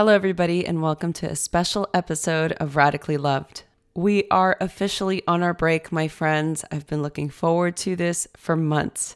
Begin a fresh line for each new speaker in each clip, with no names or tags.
Hello, everybody, and welcome to a special episode of Radically Loved. We are officially on our break, my friends. I've been looking forward to this for months.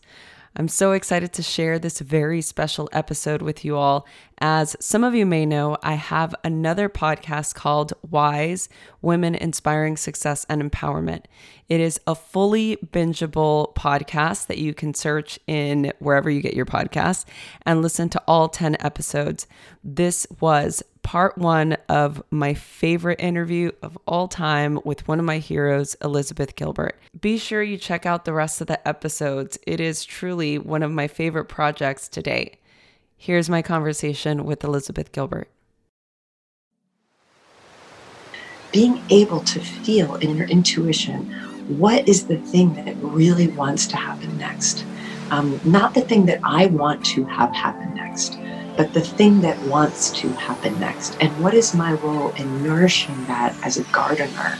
I'm so excited to share this very special episode with you all. As some of you may know, I have another podcast called Wise Women Inspiring Success and Empowerment. It is a fully bingeable podcast that you can search in wherever you get your podcasts and listen to all 10 episodes. This was part one of my favorite interview of all time with one of my heroes, Elizabeth Gilbert. Be sure you check out the rest of the episodes. It is truly one of my favorite projects to date. Here's my conversation with Elizabeth Gilbert.
Being able to feel in your intuition what is the thing that it really wants to happen next. Um, not the thing that I want to have happen next but the thing that wants to happen next. And what is my role in nourishing that as a gardener?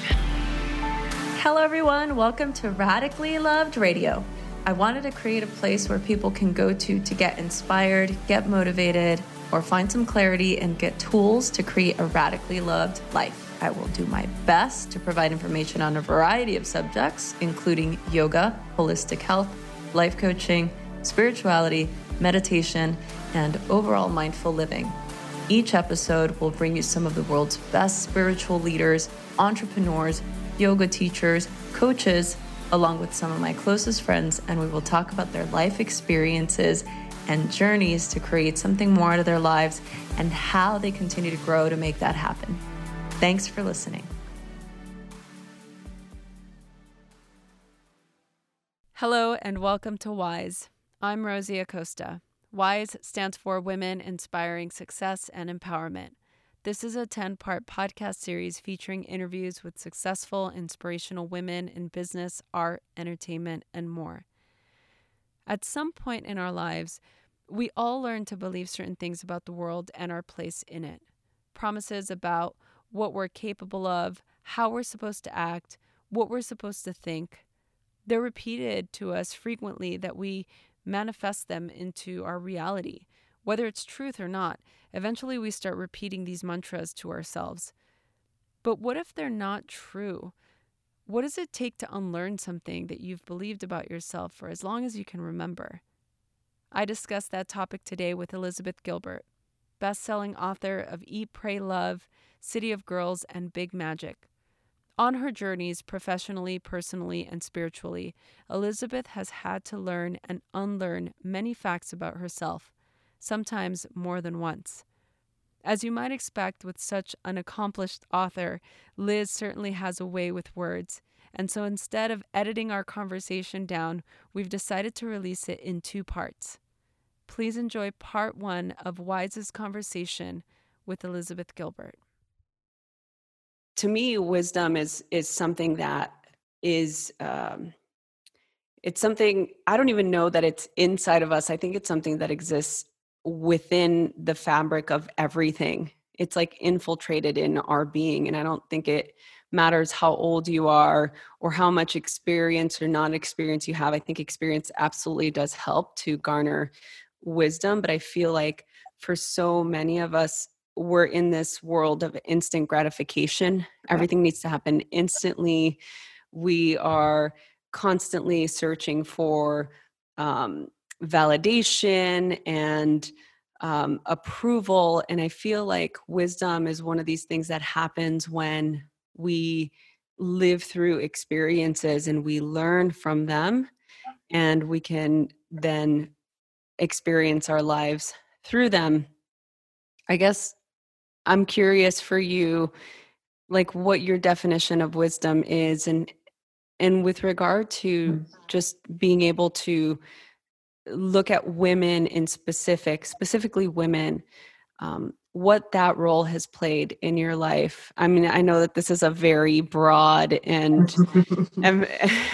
Hello, everyone. Welcome to Radically Loved Radio. I wanted to create a place where people can go to to get inspired, get motivated, or find some clarity and get tools to create a radically loved life. I will do my best to provide information on a variety of subjects, including yoga, holistic health, life coaching, spirituality, meditation, and overall mindful living. Each episode will bring you some of the world's best spiritual leaders, entrepreneurs, yoga teachers, coaches, along with some of my closest friends, and we will talk about their life experiences and journeys to create something more out of their lives and how they continue to grow to make that happen. Thanks for listening.
Hello, and welcome to Wise. I'm Rosie Acosta. WISE stands for Women Inspiring Success and Empowerment. This is a 10 part podcast series featuring interviews with successful, inspirational women in business, art, entertainment, and more. At some point in our lives, we all learn to believe certain things about the world and our place in it. Promises about what we're capable of, how we're supposed to act, what we're supposed to think. They're repeated to us frequently that we manifest them into our reality. Whether it's truth or not, eventually we start repeating these mantras to ourselves. But what if they're not true? What does it take to unlearn something that you've believed about yourself for as long as you can remember? I discussed that topic today with Elizabeth Gilbert, best-selling author of Eat, Pray, Love, City of Girls, and Big Magic. On her journeys, professionally, personally, and spiritually, Elizabeth has had to learn and unlearn many facts about herself, sometimes more than once. As you might expect with such an accomplished author, Liz certainly has a way with words. And so instead of editing our conversation down, we've decided to release it in two parts. Please enjoy part one of Wise's conversation with Elizabeth Gilbert
to me wisdom is is something that is um, it's something i don't even know that it's inside of us i think it's something that exists within the fabric of everything. It's like infiltrated in our being and i don't think it matters how old you are or how much experience or non experience you have i think experience absolutely does help to garner wisdom but i feel like for so many of us we're in this world of instant gratification. Everything needs to happen instantly. We are constantly searching for um, validation and um, approval. And I feel like wisdom is one of these things that happens when we live through experiences and we learn from them, and we can then experience our lives through them. I guess I'm curious for you, like what your definition of wisdom is, and and with regard to mm. just being able to look at women in specific, specifically women, um, what that role has played in your life. I mean, I know that this is a very broad and am,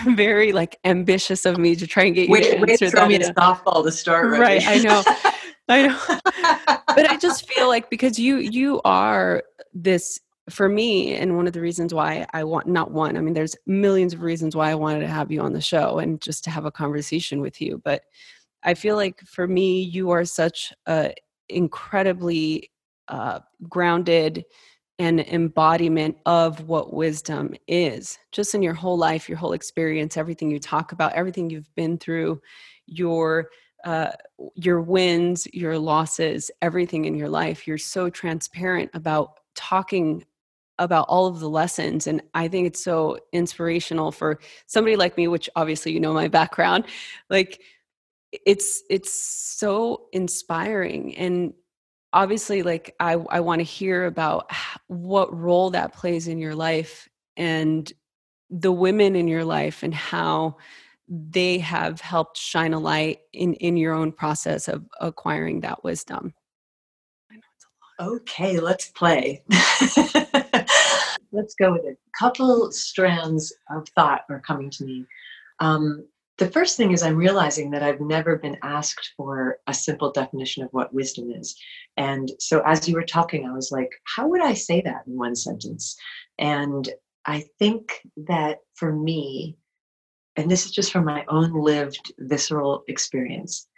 very like ambitious of me to try and get you
wait,
to answer
wait, throw me a softball to start.
Right, right I know. I know. but I just feel like because you you are this for me and one of the reasons why I want not one, I mean there's millions of reasons why I wanted to have you on the show and just to have a conversation with you, but I feel like for me you are such a incredibly uh, grounded and embodiment of what wisdom is just in your whole life your whole experience everything you talk about everything you've been through your uh, your wins your losses everything in your life you're so transparent about talking about all of the lessons and i think it's so inspirational for somebody like me which obviously you know my background like it's it's so inspiring and obviously like i i want to hear about what role that plays in your life and the women in your life and how they have helped shine a light in in your own process of acquiring that wisdom.
Okay let's play. Let's go with it. A couple strands of thought are coming to me. Um, the first thing is I'm realizing that I've never been asked for a simple definition of what wisdom is. And so as you were talking, I was like, how would I say that in one sentence? And I think that for me, and this is just from my own lived visceral experience,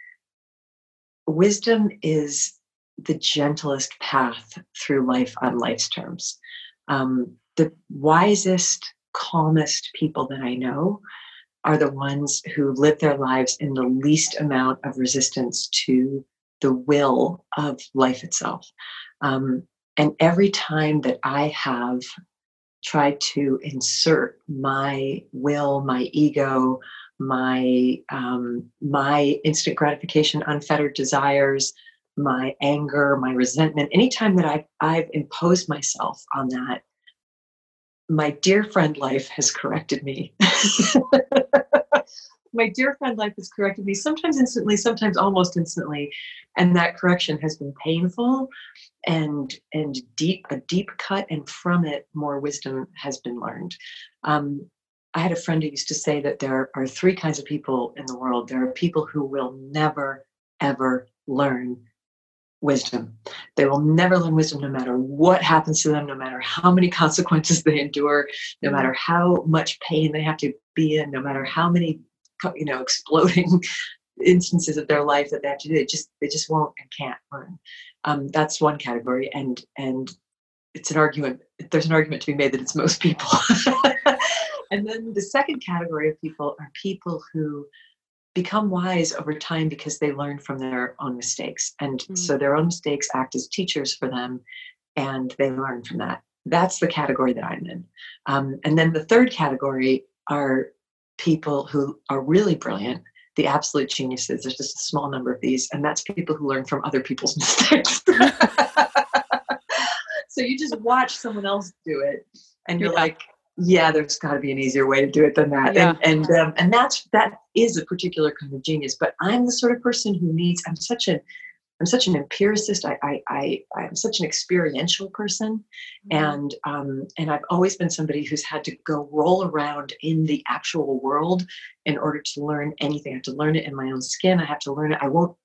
wisdom is the gentlest path through life on life's terms. Um, the wisest, calmest people that I know are the ones who live their lives in the least amount of resistance to the will of life itself. Um, and every time that I have tried to insert my will, my ego, my um, my instant gratification, unfettered desires, my anger, my resentment, anytime that I've, I've imposed myself on that, my dear friend life has corrected me. my dear friend life has corrected me sometimes instantly sometimes almost instantly and that correction has been painful and and deep a deep cut and from it more wisdom has been learned um, i had a friend who used to say that there are three kinds of people in the world there are people who will never ever learn wisdom. They will never learn wisdom no matter what happens to them, no matter how many consequences they endure, no mm-hmm. matter how much pain they have to be in, no matter how many you know exploding instances of their life that they have to do. They just they just won't and can't learn. Um, that's one category, and and it's an argument. There's an argument to be made that it's most people. and then the second category of people are people who become wise over time because they learn from their own mistakes. And mm-hmm. so their own mistakes act as teachers for them and they learn from that. That's the category that I'm in. Um, and then the third category are people who are really brilliant, the absolute geniuses. There's just a small number of these, and that's people who learn from other people's mistakes. so you just watch someone else do it, and you're yeah. like, yeah, there's got to be an easier way to do it than that. Yeah. And and um, and that's that is a particular kind of genius. But I'm the sort of person who needs. I'm such a I'm such an empiricist. I I, I I'm such an experiential person, mm-hmm. and um, and I've always been somebody who's had to go roll around in the actual world in order to learn anything. I have to learn it in my own skin. I have to learn it. I won't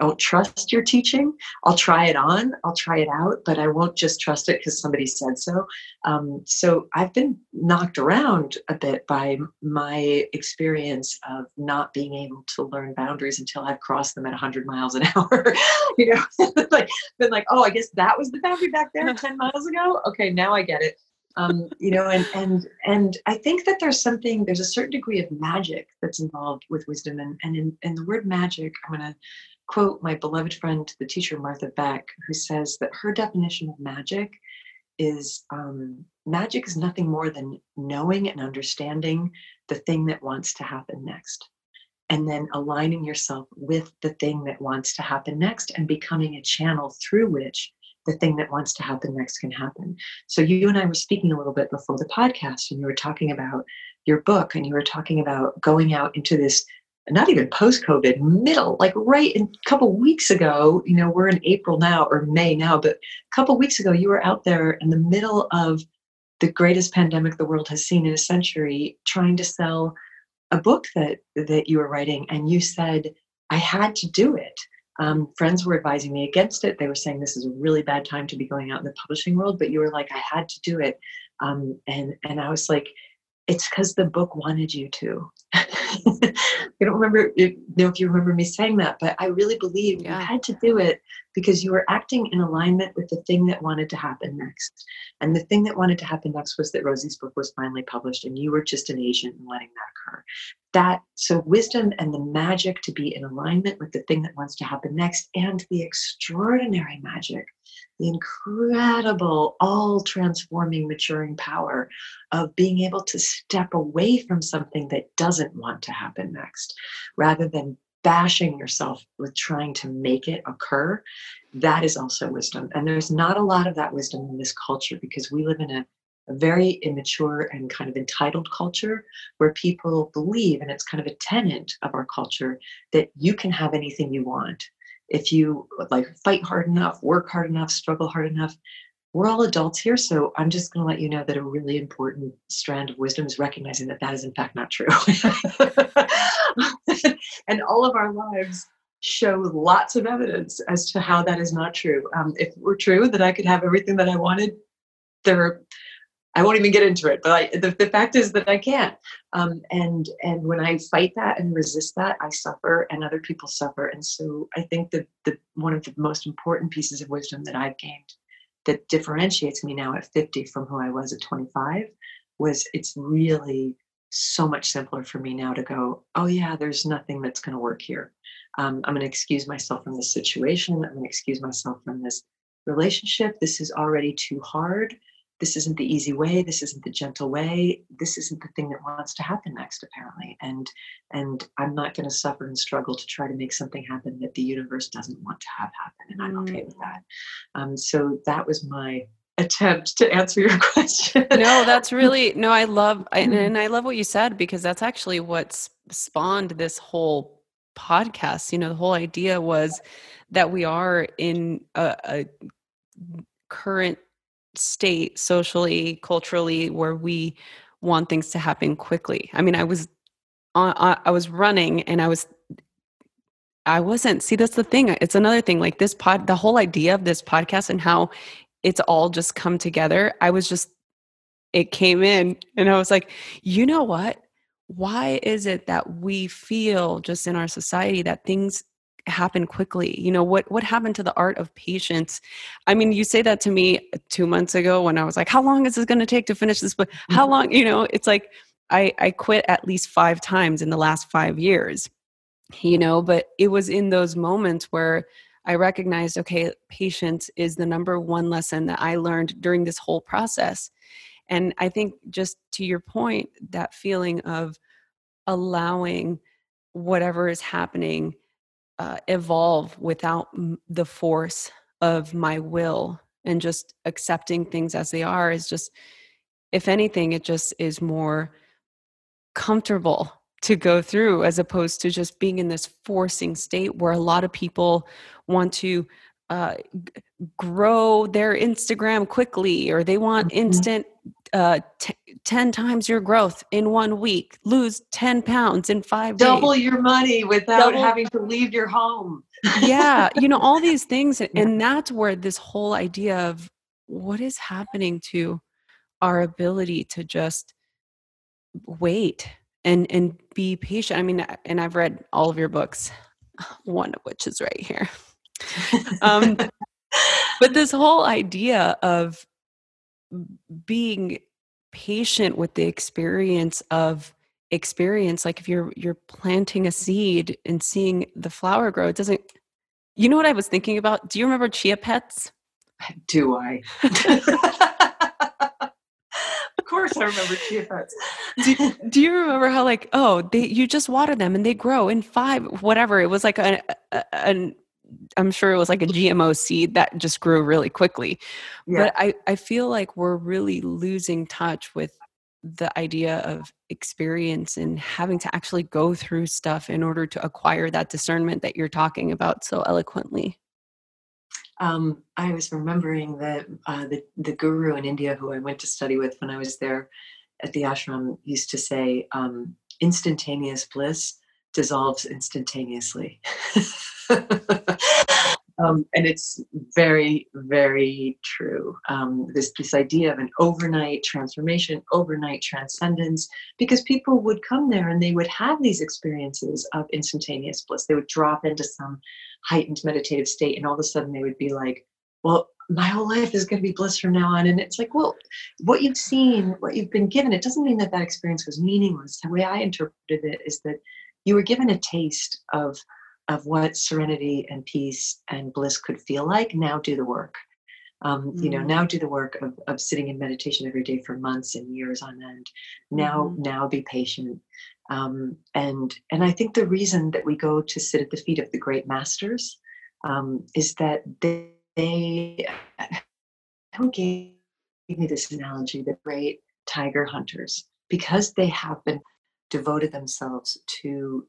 I won't trust your teaching. I'll try it on, I'll try it out, but I won't just trust it because somebody said so. Um, so I've been knocked around a bit by my experience of not being able to learn boundaries until I've crossed them at 100 miles an hour. you know, like been like, oh, I guess that was the boundary back there 10 miles ago. Okay, now I get it. Um, you know, and and and I think that there's something, there's a certain degree of magic that's involved with wisdom, and and in, in the word magic, I'm gonna quote my beloved friend, the teacher Martha Beck, who says that her definition of magic is um, magic is nothing more than knowing and understanding the thing that wants to happen next. And then aligning yourself with the thing that wants to happen next and becoming a channel through which the thing that wants to happen next can happen. So, you and I were speaking a little bit before the podcast, and you were talking about your book, and you were talking about going out into this not even post COVID, middle, like right in a couple weeks ago, you know, we're in April now or May now, but a couple weeks ago, you were out there in the middle of the greatest pandemic the world has seen in a century, trying to sell a book that that you were writing, and you said, I had to do it. Um, friends were advising me against it. They were saying this is a really bad time to be going out in the publishing world, but you were like, I had to do it. Um, and and I was like, it's because the book wanted you to I don't remember if, know if you remember me saying that, but I really believe yeah. you had to do it because you were acting in alignment with the thing that wanted to happen next. And the thing that wanted to happen next was that Rosie's book was finally published, and you were just an agent in letting that occur. That so wisdom and the magic to be in alignment with the thing that wants to happen next, and the extraordinary magic the incredible, all transforming, maturing power of being able to step away from something that doesn't want to happen next rather than bashing yourself with trying to make it occur. That is also wisdom. And there's not a lot of that wisdom in this culture because we live in a a very immature and kind of entitled culture where people believe, and it's kind of a tenet of our culture, that you can have anything you want if you like fight hard enough, work hard enough, struggle hard enough, we're all adults here. So I'm just going to let you know that a really important strand of wisdom is recognizing that that is in fact not true. and all of our lives show lots of evidence as to how that is not true. Um, if it were true that I could have everything that I wanted, there are I won't even get into it, but I, the, the fact is that I can't. Um, and and when I fight that and resist that, I suffer, and other people suffer. And so I think that the one of the most important pieces of wisdom that I've gained that differentiates me now at 50 from who I was at 25 was it's really so much simpler for me now to go, oh yeah, there's nothing that's going to work here. Um, I'm going to excuse myself from this situation. I'm going to excuse myself from this relationship. This is already too hard this isn't the easy way this isn't the gentle way this isn't the thing that wants to happen next apparently and and i'm not going to suffer and struggle to try to make something happen that the universe doesn't want to have happen and i'm okay with that mm. um, so that was my attempt to answer your question
no that's really no i love and, mm-hmm. and i love what you said because that's actually what spawned this whole podcast you know the whole idea was that we are in a, a current state socially, culturally, where we want things to happen quickly. I mean, I was on, I was running and I was I wasn't. See, that's the thing. It's another thing. Like this pod, the whole idea of this podcast and how it's all just come together. I was just, it came in and I was like, you know what? Why is it that we feel just in our society that things happen quickly you know what what happened to the art of patience? I mean you say that to me two months ago when i was like how long is this going to take to finish this book? How mm-hmm. long you know it's like i i quit at least five times in the last five years you know but it was in those moments where i recognized okay patience is the number one lesson that i learned during this whole process. And i think just to your point that feeling of allowing whatever is happening uh, evolve without the force of my will and just accepting things as they are is just if anything it just is more comfortable to go through as opposed to just being in this forcing state where a lot of people want to uh, grow their Instagram quickly or they want mm-hmm. instant uh, t- 10 times your growth in one week, lose 10 pounds in five
Double
days.
your money without Double. having to leave your home.
yeah, you know, all these things. And that's where this whole idea of what is happening to our ability to just wait and and be patient. I mean, and I've read all of your books, one of which is right here. um, but this whole idea of being patient with the experience of experience like if you're you're planting a seed and seeing the flower grow it doesn't you know what i was thinking about? Do you remember chia pets?
Do i? Of course i remember chia pets.
Do, do, you remember how like oh they you just water them and they grow in five whatever it was like a, a, an I'm sure it was like a GMO seed that just grew really quickly. Yeah. But I, I feel like we're really losing touch with the idea of experience and having to actually go through stuff in order to acquire that discernment that you're talking about so eloquently.
Um, I was remembering that uh, the, the guru in India who I went to study with when I was there at the ashram used to say, um, instantaneous bliss dissolves instantaneously. Um, and it's very, very true. Um, this this idea of an overnight transformation, overnight transcendence, because people would come there and they would have these experiences of instantaneous bliss. They would drop into some heightened meditative state, and all of a sudden they would be like, "Well, my whole life is going to be bliss from now on." And it's like, well, what you've seen, what you've been given, it doesn't mean that that experience was meaningless. The way I interpreted it is that you were given a taste of of what serenity and peace and bliss could feel like now do the work um, mm-hmm. you know mm. now do the work of, of sitting in meditation every day for months and years on end now mm-hmm. now be patient um, and and i think the reason that we go to sit at the feet of the great masters um, is that they, they who gave me this analogy the great tiger hunters because they have been devoted themselves to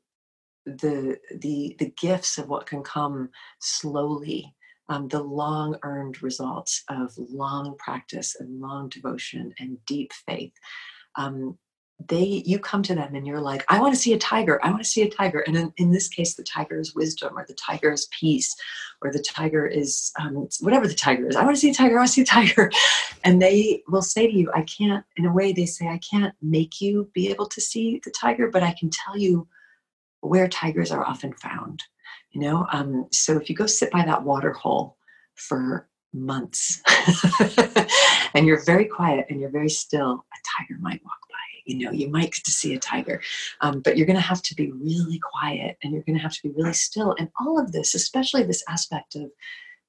the the the gifts of what can come slowly um, the long earned results of long practice and long devotion and deep faith um, they you come to them and you're like i want to see a tiger i want to see a tiger and in, in this case the tiger is wisdom or the tiger is peace or the tiger is um, whatever the tiger is i want to see a tiger i want to see a tiger and they will say to you i can't in a way they say i can't make you be able to see the tiger but i can tell you where tigers are often found. You know, um, so if you go sit by that water hole for months and you're very quiet and you're very still, a tiger might walk. You know, you might get to see a tiger, um, but you're going to have to be really quiet and you're going to have to be really still. And all of this, especially this aspect of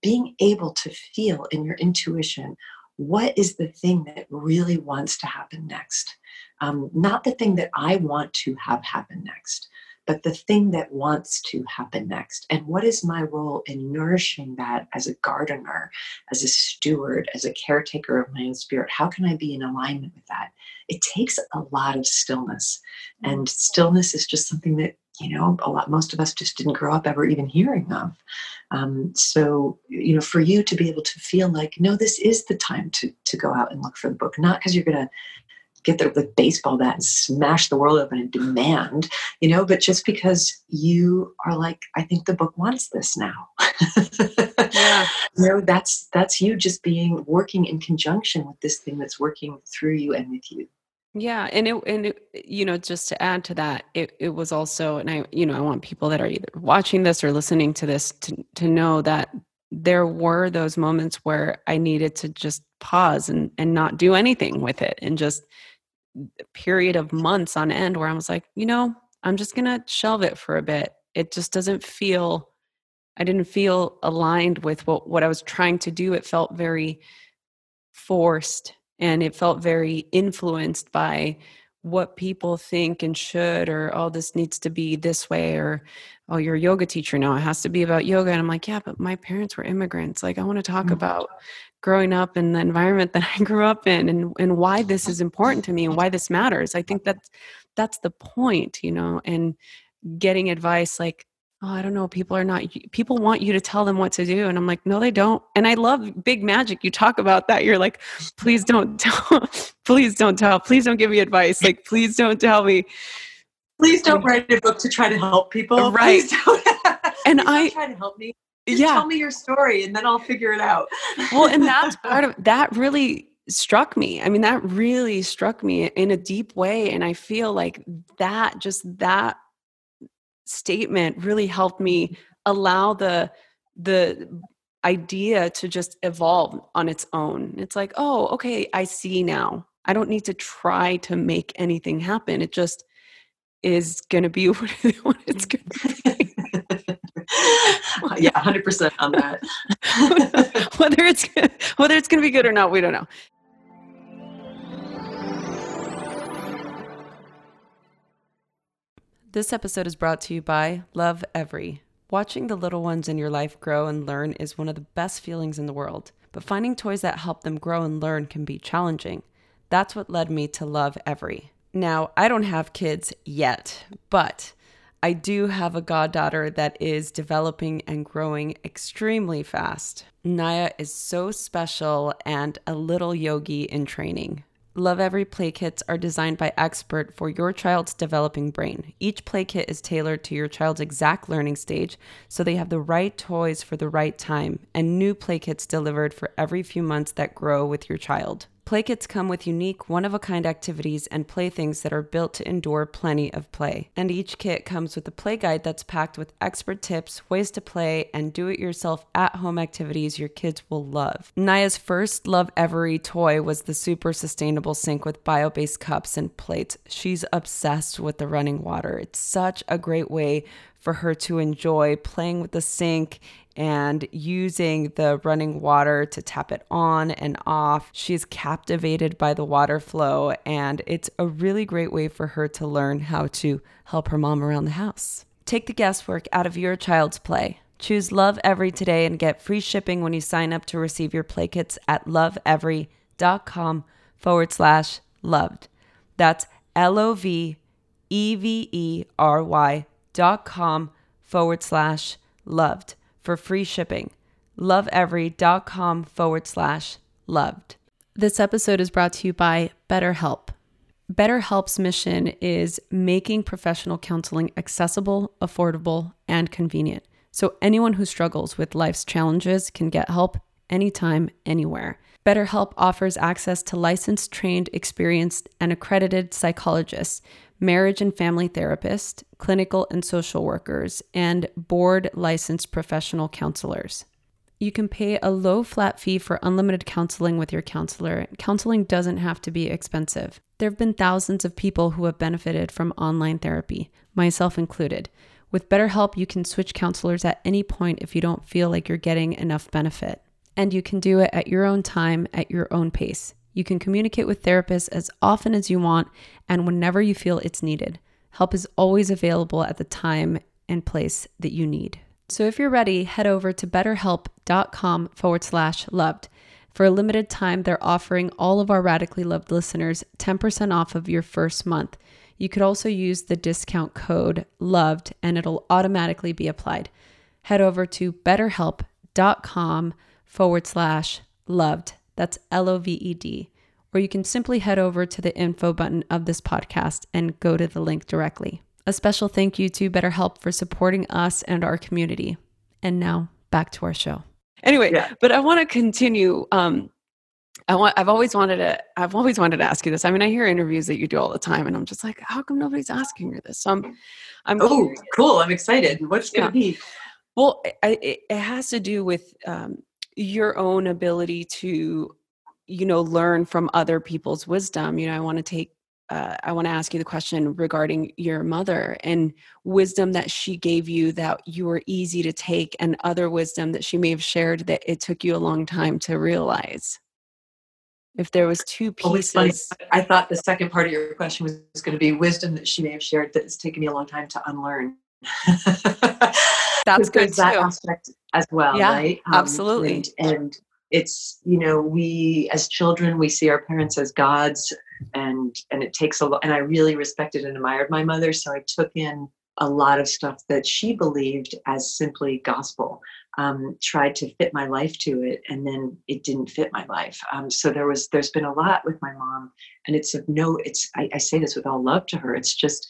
being able to feel in your intuition what is the thing that really wants to happen next? Um, not the thing that I want to have happen next, but the thing that wants to happen next. And what is my role in nourishing that as a gardener, as a steward, as a caretaker of my own spirit? How can I be in alignment with that? It takes a lot of stillness. And stillness is just something that you know a lot most of us just didn't grow up ever even hearing of um, so you know for you to be able to feel like no this is the time to to go out and look for the book not because you're going to get the, the baseball bat and smash the world open and demand, you know, but just because you are like, I think the book wants this now. yeah. You know, that's that's you just being working in conjunction with this thing that's working through you and with you.
Yeah, and it and it, you know, just to add to that, it it was also, and I, you know, I want people that are either watching this or listening to this to to know that there were those moments where I needed to just pause and and not do anything with it and just period of months on end where I was like, you know, I'm just going to shelve it for a bit. It just doesn't feel, I didn't feel aligned with what, what I was trying to do. It felt very forced and it felt very influenced by what people think and should, or oh, this needs to be this way, or oh, you're a yoga teacher now. It has to be about yoga. And I'm like, yeah, but my parents were immigrants. Like, I want to talk mm-hmm. about growing up in the environment that I grew up in and, and why this is important to me and why this matters. I think that's that's the point, you know, and getting advice like, oh, I don't know, people are not people want you to tell them what to do. And I'm like, no, they don't. And I love big magic. You talk about that. You're like, please don't tell, please don't tell, please don't give me advice. Like, please don't tell me.
Please don't write a book to try to help people.
Right.
and I try to help me just yeah. tell me your story and then I'll figure it out.
well, and that's part of that really struck me. I mean, that really struck me in a deep way. And I feel like that, just that statement really helped me allow the, the, idea to just evolve on its own. It's like, oh, okay, I see now. I don't need to try to make anything happen. It just is going to be what it's going to be.
yeah, 100% on that.
whether it's whether it's going to be good or not, we don't know. This episode is brought to you by Love Every. Watching the little ones in your life grow and learn is one of the best feelings in the world, but finding toys that help them grow and learn can be challenging. That's what led me to Lovevery. Now, I don't have kids yet, but I do have a goddaughter that is developing and growing extremely fast. Naya is so special and a little yogi in training.
Lovevery play kits are designed by expert for your child's developing brain. Each play kit is tailored to your child's exact learning stage, so they have the right toys for the right time, and new play kits delivered for every few months that grow with your child. Play kits come with unique, one of a kind activities and playthings that are built to endure plenty of play. And each kit comes with a play guide that's packed with expert tips, ways to play, and do it yourself at home activities your kids will love. Naya's first Lovevery toy was the super sustainable sink with bio based cups and plates. She's obsessed with the running water. It's such a great way for her to enjoy playing with the sink and using the running water to tap it on and off. She's captivated by the water flow, and it's a really great way for her to learn how to help her mom around the house. Take the guesswork out of your child's play. Choose Lovevery today and get free shipping when you sign up to receive your play kits at lovevery.com forward slash loved. That's L O V E V E R Y dot com forward slash loved for free shipping. Lovevery.com forward slash loved. This episode is brought to you by BetterHelp. BetterHelp's mission is making professional counseling accessible, affordable, and convenient. So anyone who struggles with life's challenges can get help anytime, anywhere. BetterHelp offers access to licensed, trained, experienced, and accredited psychologists marriage and family therapists, clinical and social workers, and board licensed professional counselors. You can pay a low flat fee for unlimited counseling with your counselor. Counseling doesn't have to be expensive. There have been thousands of people who have benefited from online therapy, myself included. With BetterHelp, you can switch counselors at any point if you don't feel like you're getting enough benefit. And you can do it at your own time, at your own pace. You can communicate with therapists as often as you want and whenever you feel it's needed. Help is always available at the time and place that you need. So if you're ready, head over to betterhelp.com forward slash loved. For a limited time, they're offering all of our radically loved listeners 10% off of your first month. You could also use the discount code LOVED and it'll automatically be applied. Head over to betterhelp.com forward slash loved. That's L O V E D. Or you can simply head over to the info button of this podcast and go to the link directly. A special thank you to BetterHelp for supporting us and our community. And now back to our show.
Anyway, yeah. but I want to continue. Um, I want. I've always wanted to. I've always wanted to ask you this. I mean, I hear interviews that you do all the time, and I'm just like, how come nobody's asking her this? So I'm. I'm
oh, curious. cool! I'm excited. What's going to be?
Well, I, it, it, has to do with um, your own ability to you know learn from other people's wisdom you know i want to take uh, i want to ask you the question regarding your mother and wisdom that she gave you that you were easy to take and other wisdom that she may have shared that it took you a long time to realize. If there was two pieces
i thought the second part of your question was going to be wisdom that she may have shared that it's taken me a long time to unlearn
that's good
that aspect as well
yeah,
right?
Um, absolutely.
and, and it's you know we as children we see our parents as gods and and it takes a lot and i really respected and admired my mother so i took in a lot of stuff that she believed as simply gospel um, tried to fit my life to it and then it didn't fit my life. Um, so there was there's been a lot with my mom and it's of no it's I, I say this with all love to her it's just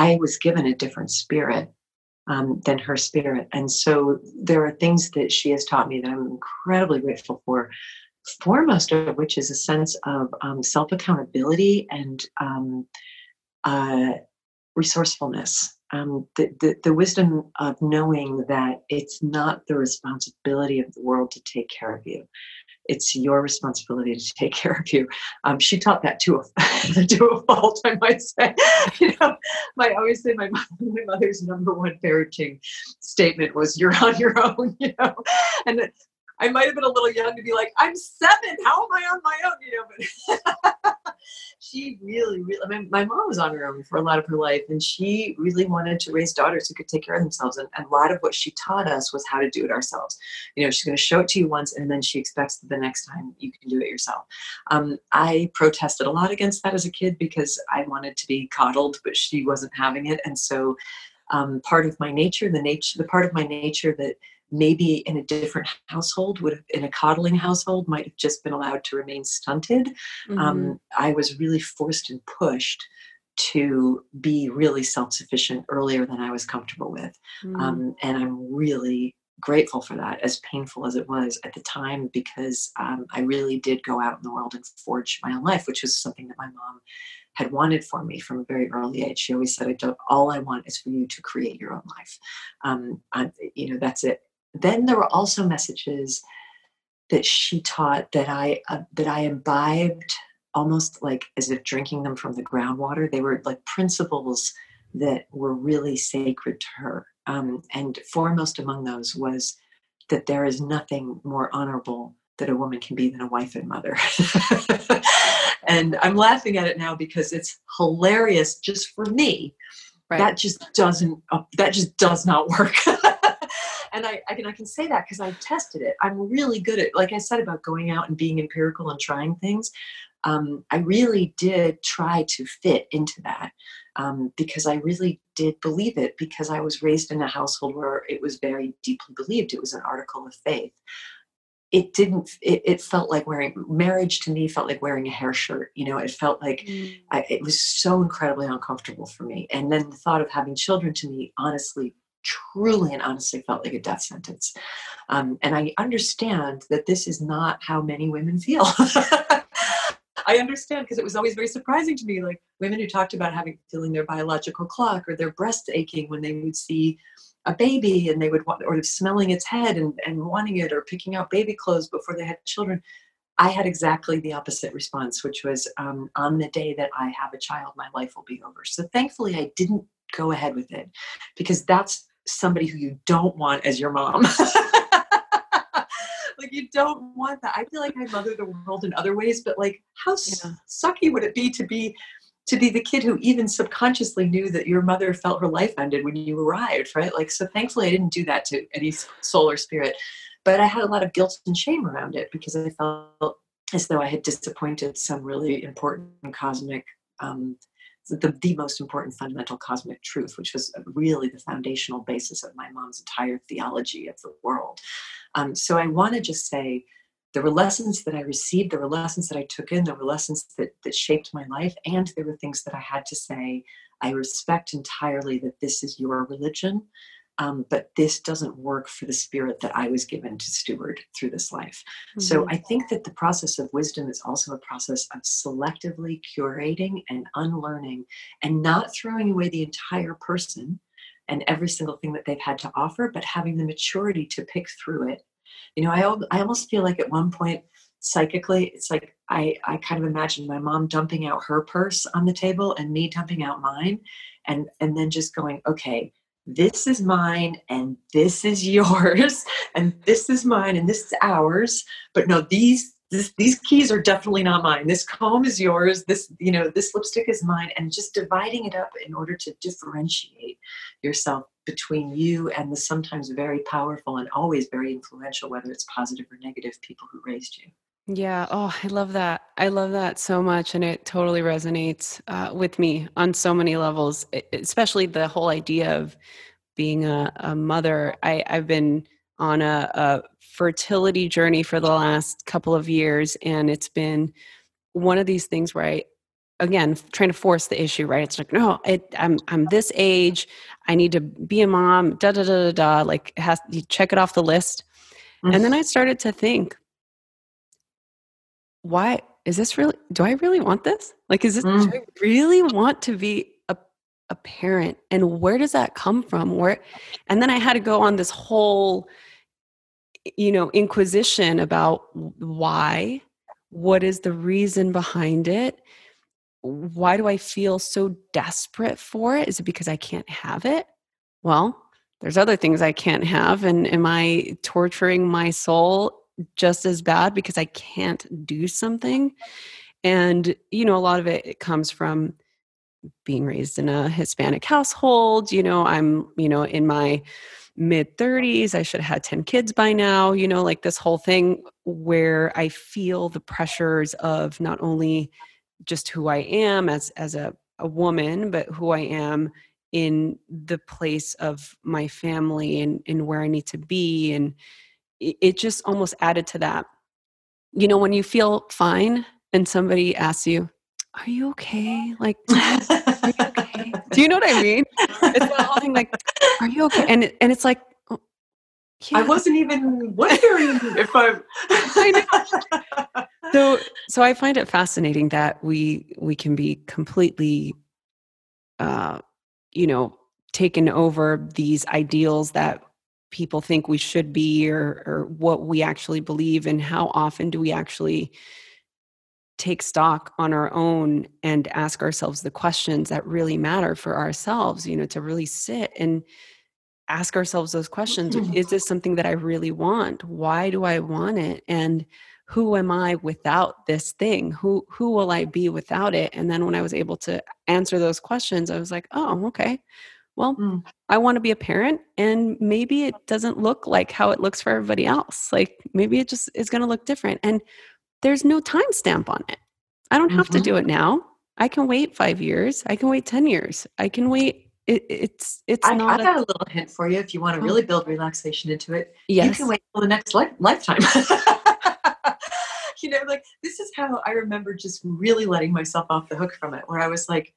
i was given a different spirit um, than her spirit. And so there are things that she has taught me that I'm incredibly grateful for. Foremost of which is a sense of um, self accountability and um, uh, resourcefulness. Um, the, the, the wisdom of knowing that it's not the responsibility of the world to take care of you it's your responsibility to take care of you. Um, she taught that to a to a fault, I might say. you know, I always say my my mother's number one parenting statement was "You're on your own," you know, and I might have been a little young to be like, I'm seven. How am I on my own? You know, but she really, really, I mean, my mom was on her own for a lot of her life, and she really wanted to raise daughters who could take care of themselves. And, and a lot of what she taught us was how to do it ourselves. You know, she's going to show it to you once, and then she expects that the next time you can do it yourself. Um, I protested a lot against that as a kid because I wanted to be coddled, but she wasn't having it. And so, um, part of my nature, the nature, the part of my nature that maybe in a different household would have in a coddling household might have just been allowed to remain stunted.
Mm-hmm.
um, i was really forced and pushed to be really self-sufficient earlier than i was comfortable with.
Mm.
um, and i'm really grateful for that as painful as it was at the time because um, i really did go out in the world and forge my own life which was something that my mom had wanted for me from a very early age. She always said i don't all i want is for you to create your own life. Um, I, you know that's it then there were also messages that she taught that i uh, that i imbibed almost like as if drinking them from the groundwater they were like principles that were really sacred to her um, and foremost among those was that there is nothing more honorable that a woman can be than a wife and mother. and I'm laughing at it now because it's hilarious just for me.
Right.
That just doesn't, uh, that just does not work. and I, I can, I can say that because I've tested it. I'm really good at, like I said about going out and being empirical and trying things. Um, I really did try to fit into that um, because I really did believe it because I was raised in a household where it was very deeply believed. It was an article of faith. It didn't, it, it felt like wearing, marriage to me felt like wearing a hair shirt. You know, it felt like
Mm.
I, it was so incredibly uncomfortable for me. And then the thought of having children to me, honestly, truly and honestly felt like a death sentence. Um, and I understand that this is not how many women feel. I understand because it was always very surprising to me, like women who talked about having feeling their biological clock or their breast aching when they would see a baby and they would want or smelling its head and, and wanting it or picking out baby clothes before they had children. I had exactly the opposite response, which was um, on the day that I have a child, my life will be over. So thankfully, I didn't go ahead with it because that's somebody who you don't want as your mom. like you don't want that. I feel like I mother the world in other ways, but like how
Yeah.
sucky would it be to be to be the kid who even subconsciously knew that your mother felt her life ended when you arrived, right? Like so thankfully I didn't do that to any soul or spirit. But I had a lot of guilt and shame around it because I felt as though I had disappointed some really important cosmic um, the, the most important fundamental cosmic truth, which was really the foundational basis of my mom's entire theology of the world. Um, so I want to just say there were lessons that I received, there were lessons that I took in, there were lessons that, that shaped my life, and there were things that I had to say. I respect entirely that this is your religion, um, but this doesn't work for the spirit that I was given to steward through this life. So
Mhm.
I think that the process of wisdom is also a process of selectively curating and unlearning and not throwing away the entire person and every single thing that they've had to offer, but having the maturity to pick through it. You know, I, I almost feel like at one point, psychically, it's like I, I kind of imagine my mom dumping out her purse on the table and me dumping out mine, and, and then just going, okay, this is mine and this is yours and this is mine and this is ours. But no these this, these keys are definitely not mine. This comb is yours. This you know this lipstick is mine. And just dividing it up in order to differentiate yourself between you and the sometimes very powerful and always very influential whether it's positive or negative people who raised you
Yeah. Oh, I love that. I love that so much. And it totally resonates uh, with me on so many levels, especially the whole idea of being a, a mother. I, I've been on a, a fertility journey for the last couple of years, and it's been one of these things where I, again, trying to force the issue, right? It's like, no, it, I'm, I'm this age. I need to be a mom, da, da, da, da, da. Like, it has, you check it off the list. And then I started to think, why is this really do i really want this? Like is this do
Mm.
i really want to be a, a parent? And where does that come from? Where and then i had to go on this whole you know inquisition about why what is the reason behind it? Why do i feel so desperate for it? Is it because i can't have it? Well there's other things i can't have and am i torturing my soul just as bad because I can't do something. And, you know, a lot of it, it comes from being raised in a Hispanic household. You know, I'm, you know, in my mid 30s. I should have had 10 kids by now. You know, like this whole thing where I feel the pressures of not only just who I am as as a, a woman, but who I am in the place of my family and, and where I need to be. And it, just almost added to that. You know, when you feel fine and somebody asks you, Are you okay? Like, are you okay? Do you know what I mean? It's that whole thing like, Are you okay? And, and it's like, oh,
yeah. I wasn't even wondering if I'm.
I know. so, so I find it fascinating that we we can be completely uh, you know, taken over these ideals that people think we should be or, or what we actually believe and how often do we actually take stock on our own and ask ourselves the questions that really matter for ourselves you know to really sit and ask ourselves those questions mm-hmm. is this something that i really want? Why do i want it? And who am i without this thing? Who who will i be without it? And then when i was able to answer those questions i was like oh okay well mm. i want to be a parent and maybe it doesn't look like how it looks for everybody else like maybe it just is going to look different and there's no time stamp on it i don't have mm-hmm. to do it now i can wait five years i can wait 10 years i can wait it, it's it's
I,
not
I got a, a little hint for you if you want to oh. really build relaxation into it
yes.
you can wait till the next li- lifetime you know, like this is how I remember just really letting myself off the hook from it, where I was like,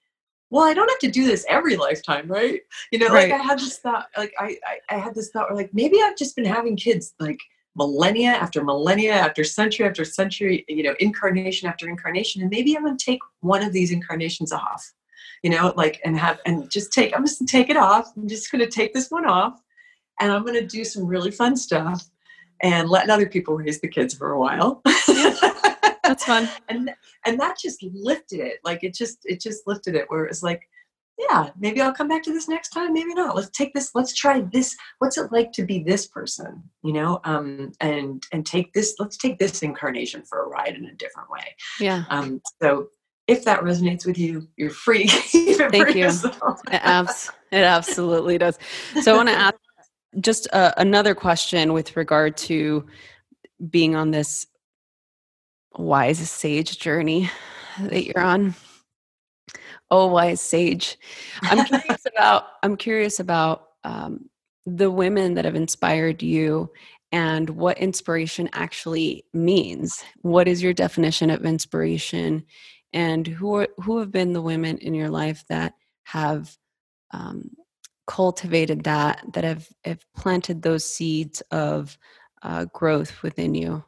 well, I don't have to do this every lifetime, right? You know, right. like I had this thought, like I, I, I had this thought where like maybe I've just been having kids like millennia after millennia after century after century, you know, incarnation after incarnation, and maybe I'm gonna take one of these incarnations off, you know, like and have and just take I'm just gonna take it off. I'm just gonna take this one off, and I'm gonna do some really fun stuff and letting other people raise the kids for a while.
That's fun.
and and that just lifted it. Like it just it just lifted it where it's like, yeah, maybe I'll come back to this next time, maybe not. Let's take this, let's try this. What's it like to be this person? You know, um, and and take this, let's take this incarnation for a ride in a different way.
Yeah.
Um, so if that resonates with you, you're free. Thank
you. It, abs- it absolutely does. So I want to ask just uh, another question with regard to being on this wise sage journey that you're on. Oh wise sage. I'm curious about i'm curious about um, the women that have inspired you and what inspiration actually means. What is your definition of inspiration? And who are who have been the women in your life that have um, cultivated that that have, have planted those seeds of uh, growth within you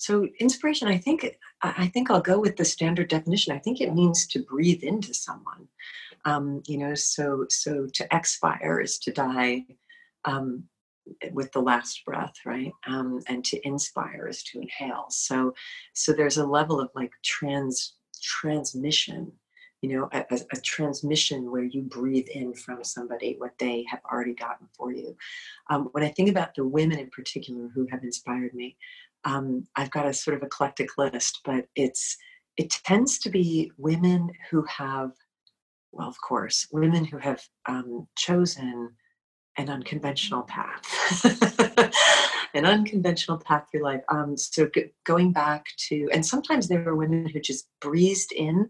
so inspiration i think i think i'll go with the standard definition. I think it means to breathe into someone. Um, you know so so to expire is to die um, with the last breath right? Um, and to inspire is to inhale. So so there's a level of like trans transmission you know a, a, transmission where you breathe in from somebody what they have already gotten for you. Um, when i think about the women in particular who have inspired me um, i've got a sort of eclectic list but it's it tends to be women who have well of course women who have um, chosen an unconventional path an unconventional path through life. Um, so g- going back to and sometimes there were women who just breezed in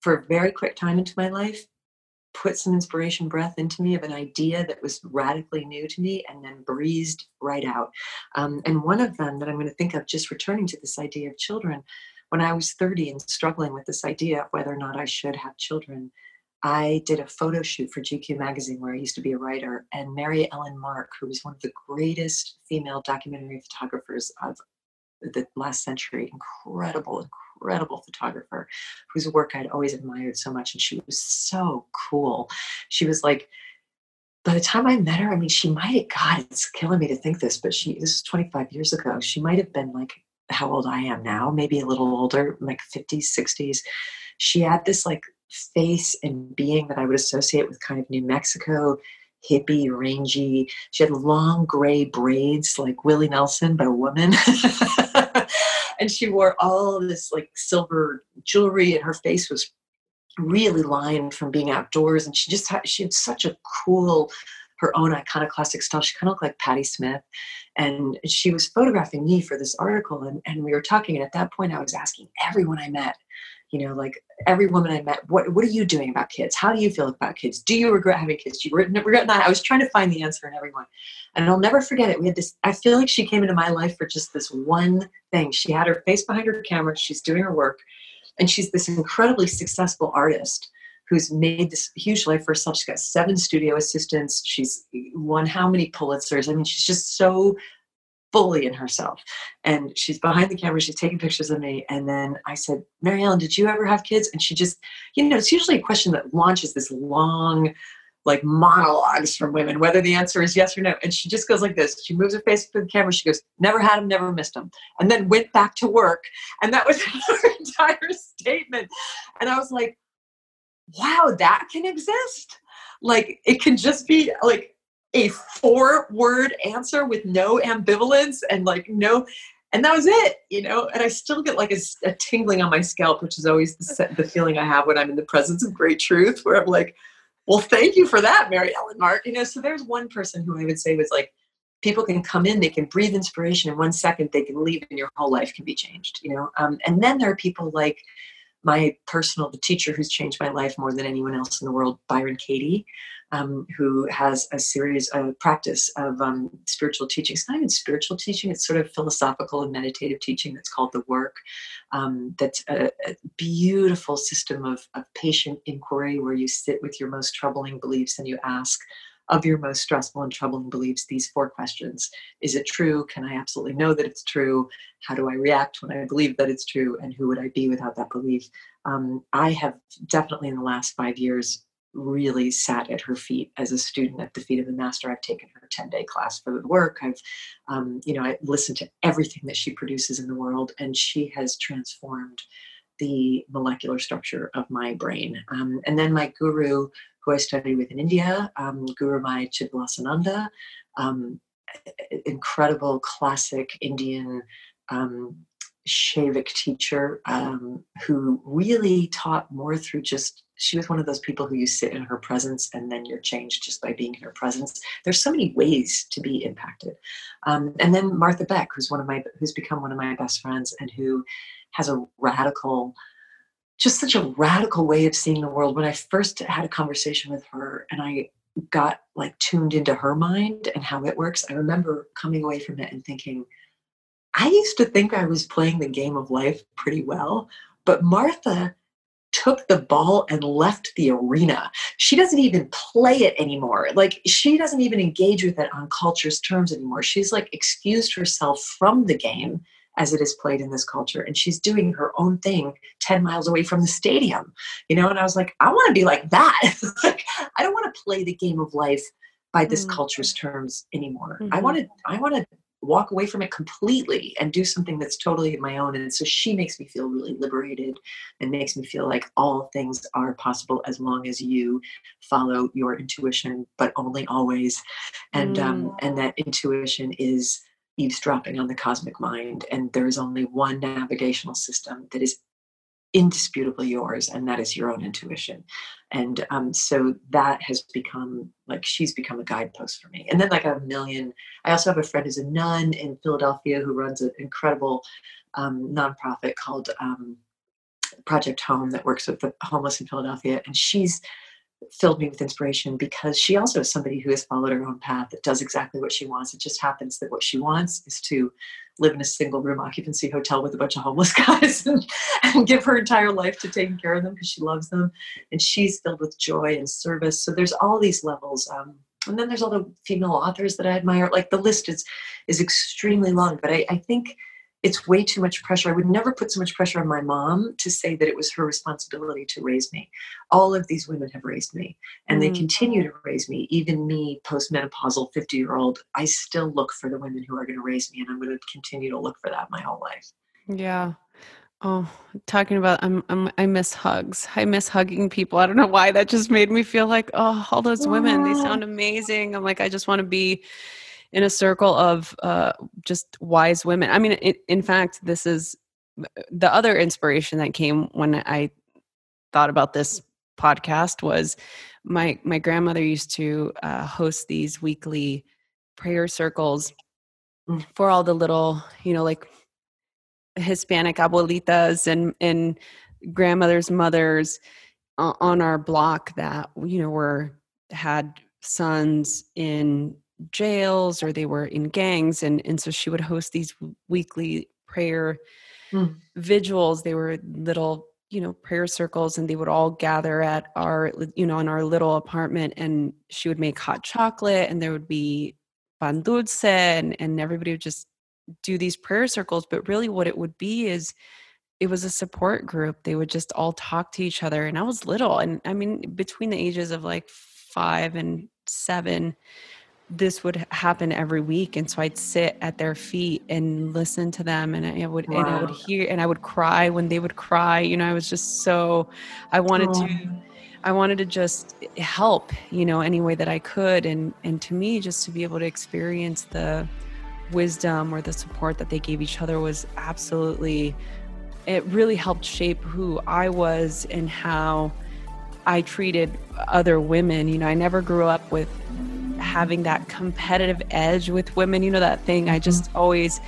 for a very quick time into my life, put some inspiration breath into me of an idea that was radically new to me and then breezed right out. Um, and one of them that I'm going to think of just returning to this idea of children, when I was 30 and struggling with this idea of whether or not I should have children, I did a photo shoot for GQ magazine where I used to be a writer, and Mary Ellen Mark, who was one of the greatest female documentary photographers of the last century, incredible, incredible photographer whose work I'd always admired so much. And she was so cool. She was like, by the time I met her, I mean, she might have, God, it's killing me to think this, but she, this is 25 years ago. She might have been like how old I am now, maybe a little older, like 50s, 60s. She had this like face and being that I would associate with kind of New Mexico, hippie, rangy. She had long gray braids like Willie Nelson, but a woman. and she wore all this like silver jewelry and her face was really lined from being outdoors and she just had she had such a cool her own iconoclastic style. She kind of looked like patti smith. And she was photographing me for this article and, and we were talking and at that point i was asking everyone i met you know like every woman i met what what are you doing about kids? How do you feel about kids? Do you regret having kids? Do you regret not. I was trying to find the answer in everyone. And i'll never forget it. We had this i feel like she came into my life for just this one thing. She had her face behind her camera. She's doing her work. And she's this incredibly successful artist who's made this huge life for herself. She's got seven studio assistants. She's won how many pulitzers? I mean she's just so fully in herself. And she's behind the camera, she's taking pictures of me. And then I said, Mary Ellen, did you ever have kids? And she just, you know, it's usually a question that launches this long, like monologues from women, whether the answer is yes or no. And she just goes like this. She moves her face to the camera. She goes, never had them, never missed them. And then went back to work. And that was her entire statement. And I was like, wow, that can exist. Like it can just be like a four word answer with no ambivalence and like no and that was it you know? And i still get like a, a tingling on my scalp which is always the, the, feeling i have when i'm in the presence of great truth where i'm like well thank you for that mary ellen mark. You know so there's one person who i would say was like people can come in they can breathe inspiration in one second they can leave and your whole life can be changed you know? Um, and then there are people like my personal the teacher who's changed my life more than anyone else in the world byron katie um, who has a series of practice of um, spiritual teaching. It's not even spiritual teaching, it's sort of philosophical and meditative teaching that's called the work. Um, that's a, a, beautiful system of, of patient inquiry where you sit with your most troubling beliefs and you ask, of your most stressful and troubling beliefs these four questions Is it true? Can I absolutely know that it's true? How do I react when I believe that it's true? And who would I be without that belief? Um, I have definitely in the last five years really sat at her feet as a student at the feet of the master. I've taken her 10 day class for the work. I've, um, you know, I listened to everything that she produces in the world, and she has transformed the molecular structure of my brain. Um, and then my guru, who I studied with in India, um, Gurumayi Chidvilasananda, um, incredible classic Indian um, teacher um, who really taught more through just she was one of those people who you sit in her presence and then you're changed just by being in her presence. There's so many ways to be impacted. Um, and then martha beck who's one of my who's become one of my best friends and who has a radical just such a radical way of seeing the world. When i first had a conversation with her and i got like tuned into her mind and how it works i remember coming away from it and thinking i used to think i was playing the game of life pretty well but martha took the ball and left the arena. She doesn't even play it anymore. Like she doesn't even engage with it on culture's terms anymore. She's like excused herself from the game as it is played in this culture and she's doing her own thing 10 miles away from the stadium. You know, and I was like, I want to be like that. like I don't want to play the game of life by this mm-hmm. culture's terms anymore. Mm-hmm. I want to I want to walk away from it completely and do something that's totally my own. And so she makes me feel really liberated and makes me feel like all things are possible as long as you follow your intuition, but only always. And um, mm. um, and that intuition is eavesdropping on the cosmic mind. And there is only one navigational system that is indisputably yours and that is your own intuition. And um, so that has become like she's become a guidepost for me. And then like a million i also have a friend who's a nun in philadelphia who runs an incredible um, nonprofit called um, project home that works with the homeless in philadelphia. And she's filled me with inspiration because she also is somebody who has followed her own path that does exactly what she wants. It just happens that what she wants is to live in a single room occupancy hotel with a bunch of homeless guys and, and give her entire life to taking care of them because she loves them. And she's filled with joy and service. So there's all these levels. Um, and then there's all the female authors that I admire. Like the list is is extremely long, but I, I think it's way too much pressure. I would never put so much pressure on my mom to say that it was her responsibility to raise me. All of these women have raised me and mm. they continue to raise me. Even me, postmenopausal 50 year old, I still look for the women who are going to raise me and I'm going to continue to look for that my whole life.
Yeah. Oh, talking about I'm, I'm I miss hugs. I miss hugging people. I don't know why that just made me feel like oh, all those women, they sound amazing. I'm like I just want to be in a circle of uh, just wise women. I mean, in, in fact, this is the other inspiration that came when I thought about this podcast was my my grandmother used to uh, host these weekly prayer circles mm. for all the little, you know, like Hispanic abuelitas and and
grandmothers, mothers on our block that you know were had sons in jails or they were in gangs and and so she would host these weekly prayer mm. vigils. They were little you know prayer circles and they would all gather at our you know in our little apartment and she would make hot chocolate and there would be pan dulce and, and everybody would just do these prayer circles. But really what it would be is it was a support group. They would just all talk to each other and i was little and i mean between the ages of like five and seven this would happen every week and so i'd sit at their feet and listen to them and i would wow. and i would hear and i would cry when they would cry you know i was just so i wanted oh. to i wanted to just help you know any way that i could and and to me just to be able to experience the wisdom or the support that they gave each other was absolutely it really helped shape who i was and how i treated other women you know i never grew up with having that competitive edge with women. You know, that thing I just mm-hmm. always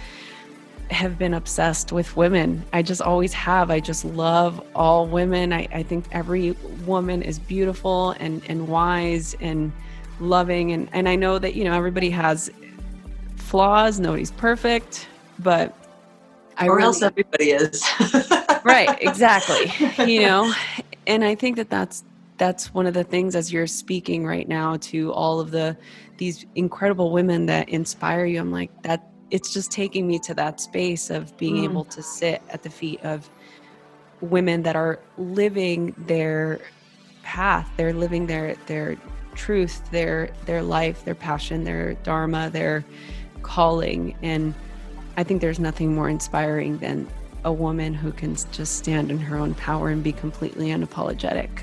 have been obsessed with women. I just always have. I just love all women. I, I think every woman is beautiful and, and wise and loving. And, and I know that, you know, everybody has flaws, nobody's perfect, but
I or really, else everybody is.
right, exactly. You know, and I think that that's that's one of the things as you're speaking right now to all of the these incredible women that inspire you i'm like that it's just taking me to that space of being mm. able to sit at the feet of women that are living their path. They're living their their truth their their life their passion their dharma their calling. And i think there's nothing more inspiring than a woman who can just stand in her own power and be completely unapologetic